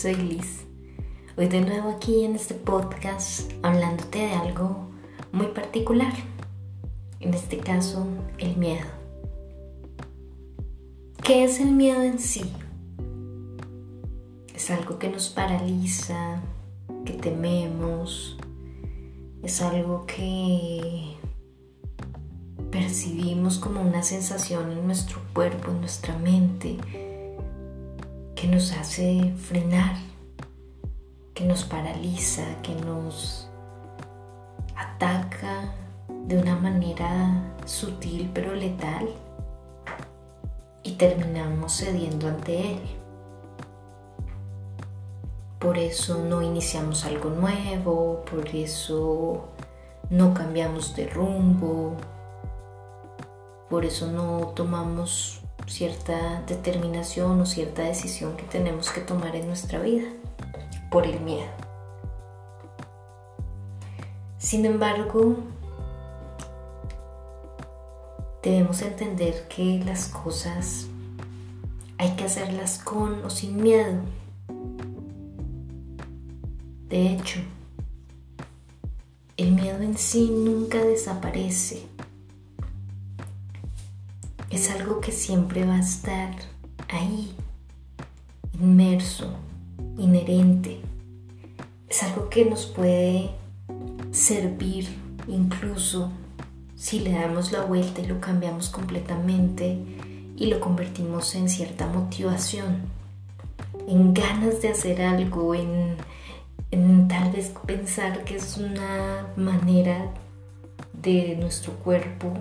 Soy Liz. Hoy de nuevo aquí en este podcast hablándote de algo muy particular. En este caso, el miedo. ¿Qué es el miedo en sí? Es algo que nos paraliza, que tememos, es algo que percibimos como una sensación en nuestro cuerpo, en nuestra mente, que nos hace frenar, que nos paraliza, que nos ataca de una manera sutil pero letal y terminamos cediendo ante él. Por eso no iniciamos algo nuevo, por eso no cambiamos de rumbo, por eso no tomamos cierta determinación o cierta decisión que tenemos que tomar en nuestra vida, por el miedo. Sin embargo, debemos entender que las cosas hay que hacerlas con o sin miedo. De hecho, el miedo en sí nunca desaparece. Es algo que siempre va a estar ahí, inmerso, inherente. Es algo que nos puede servir incluso si le damos la vuelta y lo cambiamos completamente y lo convertimos en cierta motivación, en ganas de hacer algo, en en tal vez pensar que es una manera de nuestro cuerpo,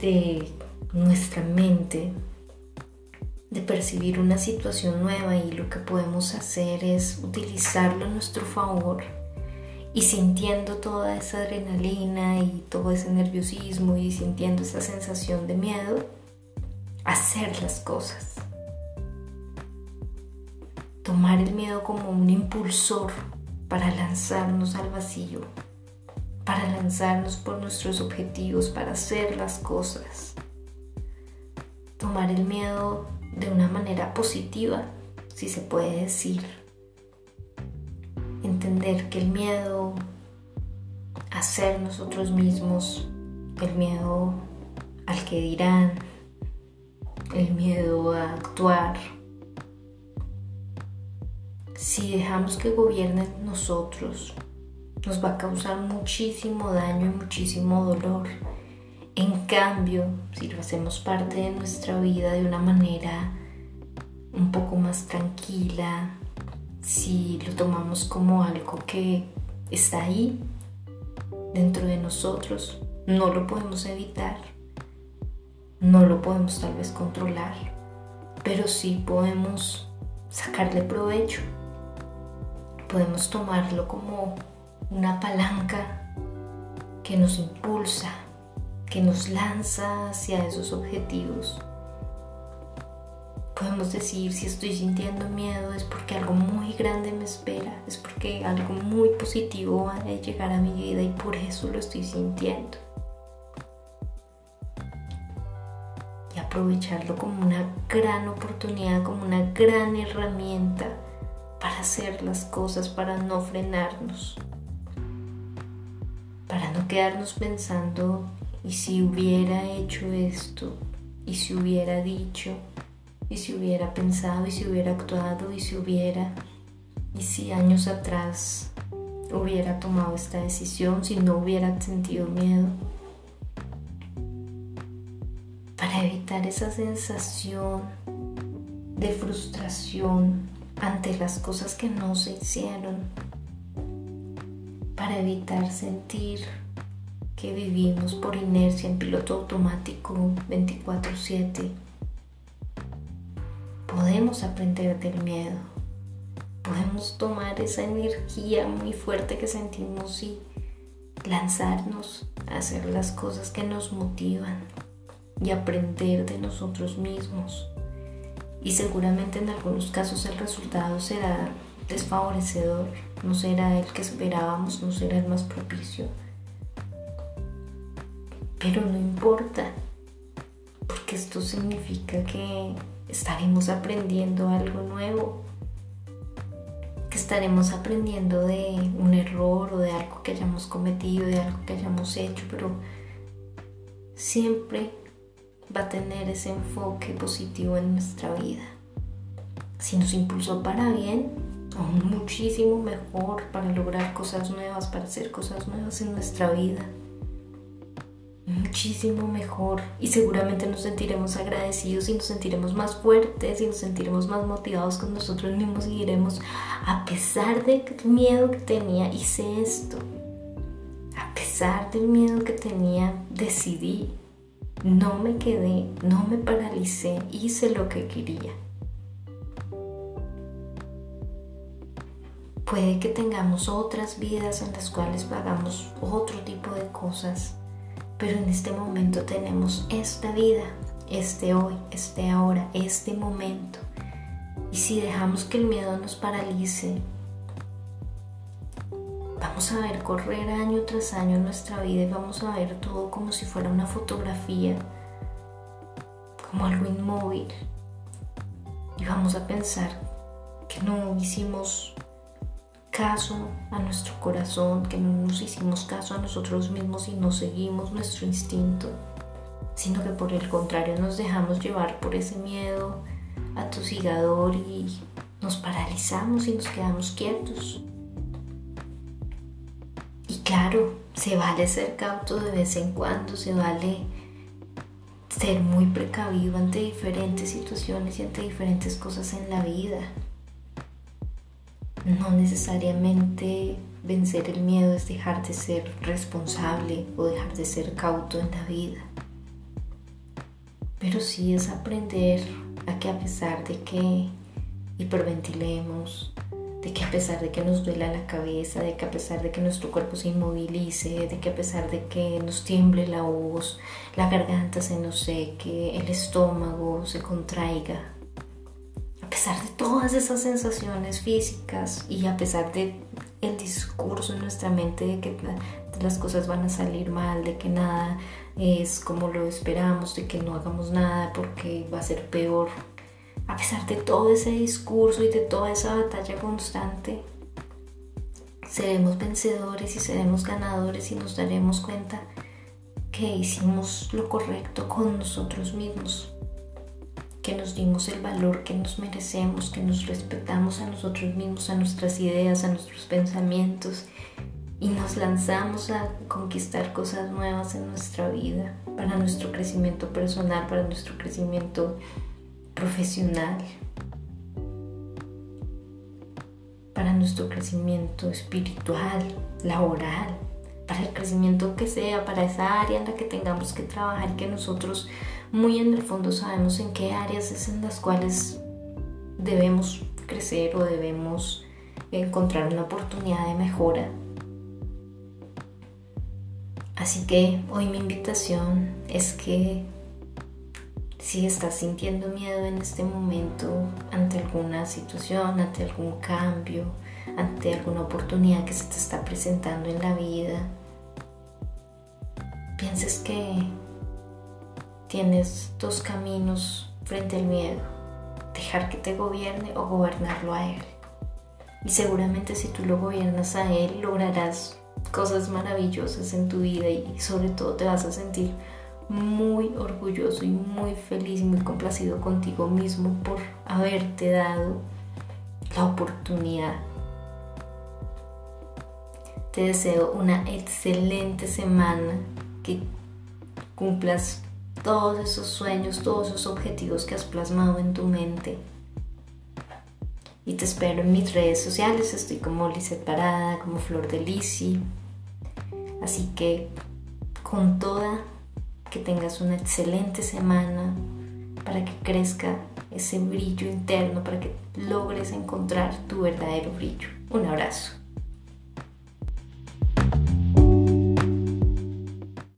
de nuestra mente, de percibir una situación nueva y lo que podemos hacer es utilizarlo a nuestro favor. Y sintiendo toda esa adrenalina y todo ese nerviosismo y sintiendo esa sensación de miedo, hacer las cosas. Tomar el miedo como un impulsor para lanzarnos al vacío, para lanzarnos por nuestros objetivos, para hacer las cosas. Tomar el miedo de una manera positiva, si se puede decir. Entender que el miedo a ser nosotros mismos, el miedo al que dirán, el miedo a actuar, si dejamos que gobiernen nosotros, nos va a causar muchísimo daño y muchísimo dolor. En cambio, si lo hacemos parte de nuestra vida de una manera un poco más tranquila, si lo tomamos como algo que está ahí, dentro de nosotros, no lo podemos evitar, no lo podemos tal vez controlar, pero sí podemos sacarle provecho podemos tomarlo como una palanca que nos impulsa, que nos lanza hacia esos objetivos. Podemos decir, si estoy sintiendo miedo es porque algo muy grande me espera, es porque algo muy positivo va a llegar a mi vida y por eso lo estoy sintiendo. Y aprovecharlo como una gran oportunidad, como una gran herramienta para hacer las cosas, para no frenarnos, para no quedarnos pensando, y si hubiera hecho esto, y si hubiera dicho, y si hubiera pensado, y si hubiera actuado, y si hubiera, y si años atrás hubiera tomado esta decisión, si no hubiera sentido miedo. Para evitar esa sensación de frustración, ante las cosas que no se hicieron para evitar sentir que vivimos por inercia en piloto automático 24/7. Podemos aprender del miedo. Podemos tomar esa energía muy fuerte que sentimos y lanzarnos a hacer las cosas que nos motivan y aprender de nosotros mismos y seguramente en algunos casos el resultado será desfavorecedor, no será el que esperábamos, no será el más propicio. Pero no importa, porque esto significa que estaremos aprendiendo algo nuevo, estaremos aprendiendo de un error o de algo que hayamos cometido, de algo que hayamos hecho, pero siempre va a tener ese enfoque positivo en nuestra vida. Si nos impulsó para bien, aún muchísimo mejor para lograr cosas nuevas, para hacer cosas nuevas en nuestra vida. Muchísimo mejor y seguramente nos sentiremos agradecidos y nos sentiremos más fuertes y nos sentiremos más motivados con nosotros mismos y diremos, a pesar del miedo que tenía, hice esto. A pesar del miedo que tenía, decidí. No me quedé, no me paralicé, hice lo que quería. Puede que tengamos otras vidas en las cuales pagamos otro tipo de cosas, pero en este momento tenemos esta vida, este hoy, este ahora, este momento. Y si dejamos que el miedo nos paralice, vamos a ver correr año tras año nuestra vida y vamos a ver todo como si fuera una fotografía, como algo inmóvil. Y vamos a pensar que no hicimos caso a nuestro corazón, que no nos hicimos caso a nosotros mismos y no seguimos nuestro instinto, sino que por el contrario nos dejamos llevar por ese miedo atosigador y nos paralizamos y nos quedamos quietos. Y claro, se vale ser cauto de vez en cuando, se vale ser muy precavido ante diferentes situaciones y ante diferentes cosas en la vida. No necesariamente vencer el miedo es dejar de ser responsable o dejar de ser cauto en la vida. Pero sí es aprender a que a pesar de que hiperventilemos, de que a pesar de que nos duela la cabeza, de que a pesar de que nuestro cuerpo se inmovilice, de que a pesar de que nos tiemble la voz, la garganta se nos seque, el estómago se contraiga, pesar de todas esas sensaciones físicas y a pesar de el discurso en nuestra mente de que las cosas van a salir mal, de que nada es como lo esperamos, de que no hagamos nada porque va a ser peor, a pesar de todo ese discurso y de toda esa batalla constante, seremos vencedores y seremos ganadores y nos daremos cuenta que hicimos lo correcto con nosotros mismos que nos dimos el valor que nos merecemos, que nos respetamos a nosotros mismos, a nuestras ideas, a nuestros pensamientos y nos lanzamos a conquistar cosas nuevas en nuestra vida, para nuestro crecimiento personal, para nuestro crecimiento profesional, para nuestro crecimiento espiritual, laboral, para el crecimiento que sea, para esa área en la que tengamos que trabajar, que nosotros muy en el fondo sabemos en qué áreas es en las cuales debemos crecer o debemos encontrar una oportunidad de mejora. Así que hoy mi invitación es que si estás sintiendo miedo en este momento ante alguna situación, ante algún cambio, ante alguna oportunidad que se te está presentando en la vida, pienses que tienes dos caminos frente al miedo, dejar que te gobierne o gobernarlo a él. Y seguramente si tú lo gobiernas a él, lograrás cosas maravillosas en tu vida y sobre todo te vas a sentir muy orgulloso y muy feliz y muy complacido contigo mismo por haberte dado la oportunidad. Te deseo una excelente semana, que cumplas todos esos sueños, todos esos objetivos que has plasmado en tu mente. Y te espero en mis redes sociales, estoy como Lizeth Parada, como Flor de Lisi. Así que con toda, que tengas una excelente semana para que crezca ese brillo interno, para que logres encontrar tu verdadero brillo. Un abrazo.